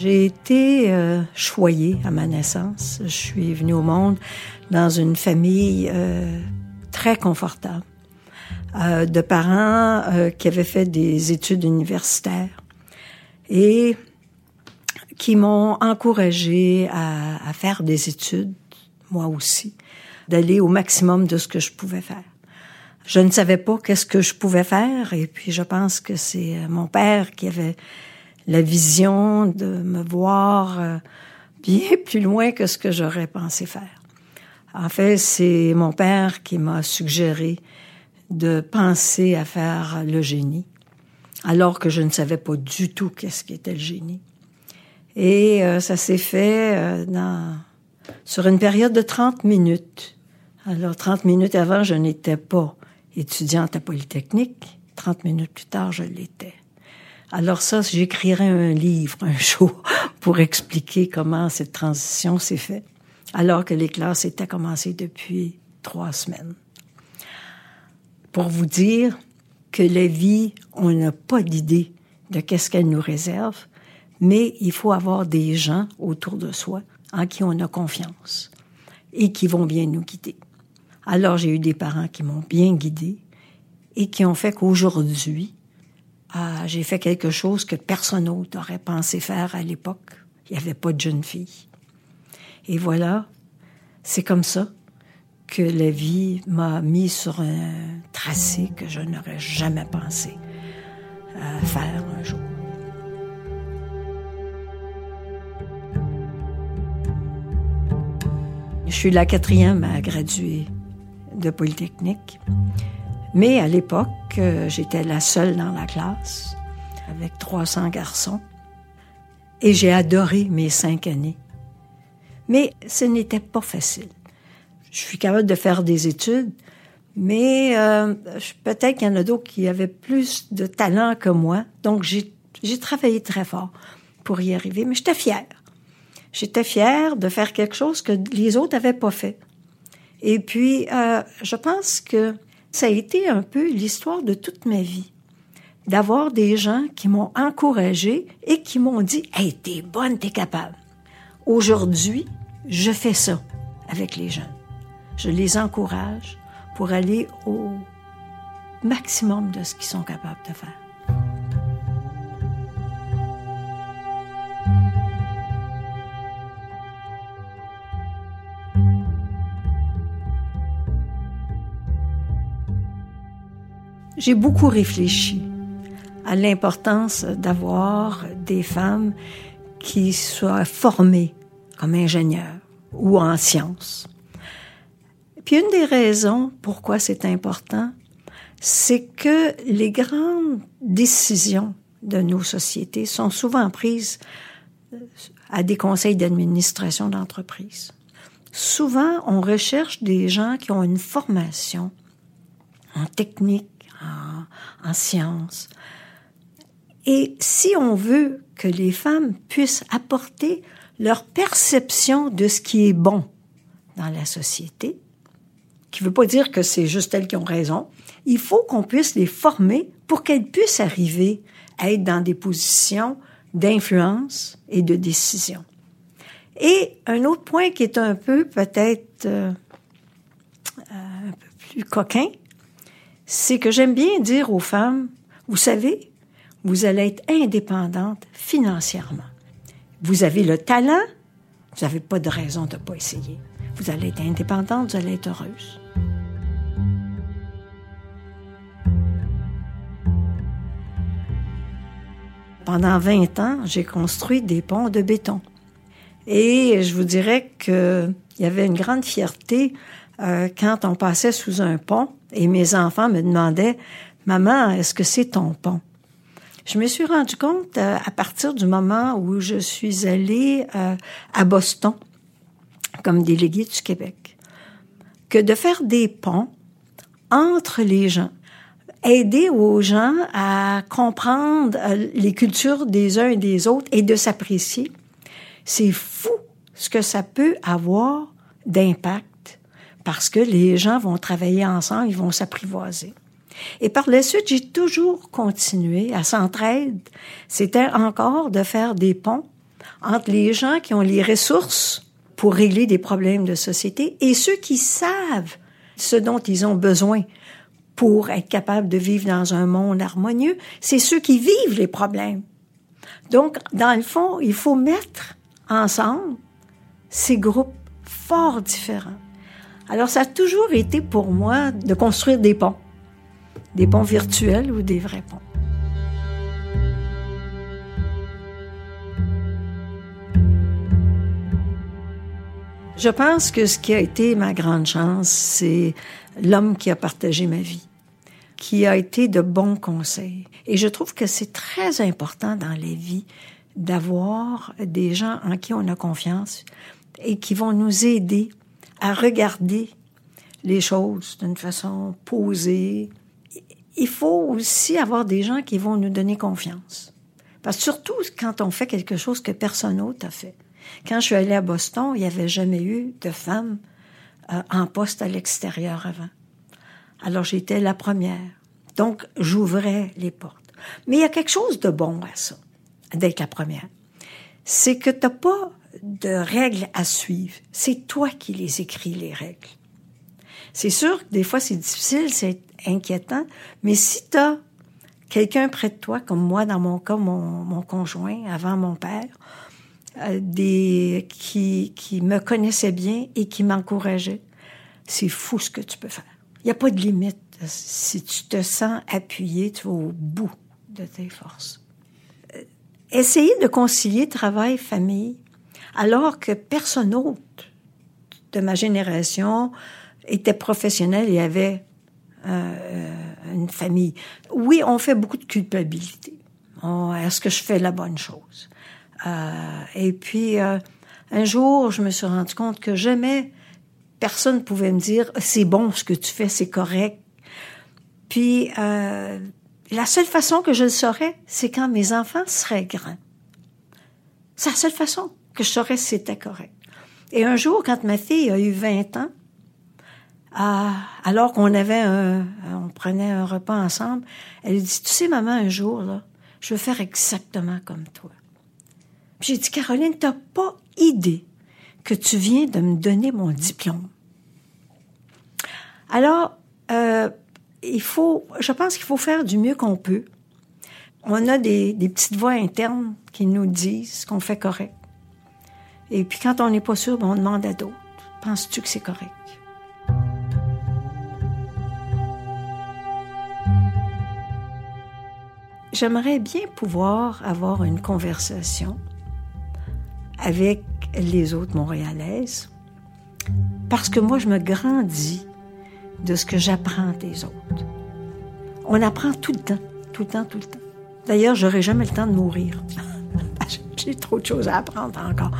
J'ai été euh, choyée à ma naissance. Je suis venue au monde dans une famille euh, très confortable, euh, de parents euh, qui avaient fait des études universitaires et qui m'ont encouragée à, faire des études, moi aussi, d'aller au maximum de ce que je pouvais faire. Je ne savais pas qu'est-ce que je pouvais faire et puis je pense que c'est mon père qui avait la vision de me voir euh, bien plus loin que ce que j'aurais pensé faire. En fait, c'est mon père qui m'a suggéré de penser à faire le génie, alors que je ne savais pas du tout qu'est-ce qu'était le génie. Et euh, ça s'est fait euh, dans, sur une période de 30 minutes. Alors, 30 minutes avant, je n'étais pas étudiante à Polytechnique. 30 minutes plus tard, je l'étais. Alors ça, j'écrirai un livre un jour pour expliquer comment cette transition s'est faite, alors que les classes étaient commencées depuis trois semaines. Pour vous dire que la vie, on n'a pas d'idée de qu'est-ce qu'elle nous réserve, mais il faut avoir des gens autour de soi en qui on a confiance et qui vont bien nous guider. Alors j'ai eu des parents qui m'ont bien guidé et qui ont fait qu'aujourd'hui, ah, j'ai fait quelque chose que personne d'autre aurait pensé faire à l'époque. Il n'y avait pas de jeune fille. Et voilà, c'est comme ça que la vie m'a mis sur un tracé que je n'aurais jamais pensé euh, faire un jour. Je suis la quatrième à graduer de Polytechnique. Mais à l'époque, euh, j'étais la seule dans la classe, avec 300 garçons. Et j'ai adoré mes cinq années. Mais ce n'était pas facile. Je suis capable de faire des études, mais euh, peut-être qu'il y en a d'autres qui avaient plus de talent que moi. Donc j'ai travaillé très fort pour y arriver, mais j'étais fière. J'étais fière de faire quelque chose que les autres n'avaient pas fait. Et puis, euh, je pense que ça a été un peu l'histoire de toute ma vie. D'avoir des gens qui m'ont encouragé et qui m'ont dit Hey, t'es bonne, t'es capable. Aujourd'hui, je fais ça avec les jeunes. Je les encourage pour aller au maximum de ce qu'ils sont capables de faire. J'ai beaucoup réfléchi à l'importance d'avoir des femmes qui soient formées comme ingénieurs ou en sciences. Puis une des raisons pourquoi c'est important, c'est que les grandes décisions de nos sociétés sont souvent prises à des conseils d'administration d'entreprise. Souvent, on recherche des gens qui ont une formation en technique, en, en sciences. Et si on veut que les femmes puissent apporter leur perception de ce qui est bon dans la société, qui ne veut pas dire que c'est juste elles qui ont raison, il faut qu'on puisse les former pour qu'elles puissent arriver à être dans des positions d'influence et de décision. Et un autre point qui est un peu peut-être euh, un peu plus coquin, c'est que j'aime bien dire aux femmes, vous savez, vous allez être indépendante financièrement. Vous avez le talent, vous n'avez pas de raison de ne pas essayer. Vous allez être indépendante, vous allez être heureuse. Pendant 20 ans, j'ai construit des ponts de béton. Et je vous dirais qu'il y avait une grande fierté euh, quand on passait sous un pont et mes enfants me demandaient, Maman, est-ce que c'est ton pont? Je me suis rendu compte euh, à partir du moment où je suis allée euh, à Boston comme déléguée du Québec que de faire des ponts entre les gens, aider aux gens à comprendre euh, les cultures des uns et des autres et de s'apprécier, c'est fou ce que ça peut avoir d'impact parce que les gens vont travailler ensemble, ils vont s'apprivoiser. Et par la suite, j'ai toujours continué à s'entraide. C'était encore de faire des ponts entre les gens qui ont les ressources pour régler des problèmes de société et ceux qui savent ce dont ils ont besoin pour être capables de vivre dans un monde harmonieux, c'est ceux qui vivent les problèmes. Donc, dans le fond, il faut mettre ensemble ces groupes fort différents. Alors, ça a toujours été pour moi de construire des ponts, des ponts virtuels ou des vrais ponts. Je pense que ce qui a été ma grande chance, c'est l'homme qui a partagé ma vie, qui a été de bons conseils. Et je trouve que c'est très important dans la vie d'avoir des gens en qui on a confiance et qui vont nous aider à regarder les choses d'une façon posée. Il faut aussi avoir des gens qui vont nous donner confiance. Parce que surtout quand on fait quelque chose que personne d'autre a fait. Quand je suis allée à Boston, il n'y avait jamais eu de femme euh, en poste à l'extérieur avant. Alors j'étais la première. Donc j'ouvrais les portes. Mais il y a quelque chose de bon à ça, d'être la première. C'est que tu n'as pas de règles à suivre. C'est toi qui les écris, les règles. C'est sûr que des fois c'est difficile, c'est inquiétant, mais si tu as quelqu'un près de toi, comme moi dans mon cas, mon, mon conjoint avant mon père, euh, des, qui, qui me connaissaient bien et qui m'encourageaient. C'est fou ce que tu peux faire. Il n'y a pas de limite. Si tu te sens appuyé, tu vas au bout de tes forces. Euh, essayer de concilier travail, famille, alors que personne autre de ma génération était professionnel et avait euh, une famille. Oui, on fait beaucoup de culpabilité. Est-ce que je fais la bonne chose? Euh, et puis, euh, un jour, je me suis rendu compte que jamais personne pouvait me dire c'est bon ce que tu fais, c'est correct. Puis, euh, la seule façon que je le saurais, c'est quand mes enfants seraient grands. C'est la seule façon que je saurais si c'était correct. Et un jour, quand ma fille a eu 20 ans, alors qu'on avait un, on prenait un repas ensemble, elle dit, tu sais, maman, un jour, là, je veux faire exactement comme toi. J'ai dit, Caroline, t'as pas idée que tu viens de me donner mon diplôme. Alors, euh, il faut, je pense qu'il faut faire du mieux qu'on peut. On a des, des, petites voix internes qui nous disent qu'on fait correct. Et puis quand on n'est pas sûr, ben, on demande à d'autres. Penses-tu que c'est correct? J'aimerais bien pouvoir avoir une conversation avec les autres Montréalaises, parce que moi, je me grandis de ce que j'apprends des autres. On apprend tout le temps, tout le temps, tout le temps. D'ailleurs, j'aurai jamais le temps de mourir. J'ai trop de choses à apprendre encore.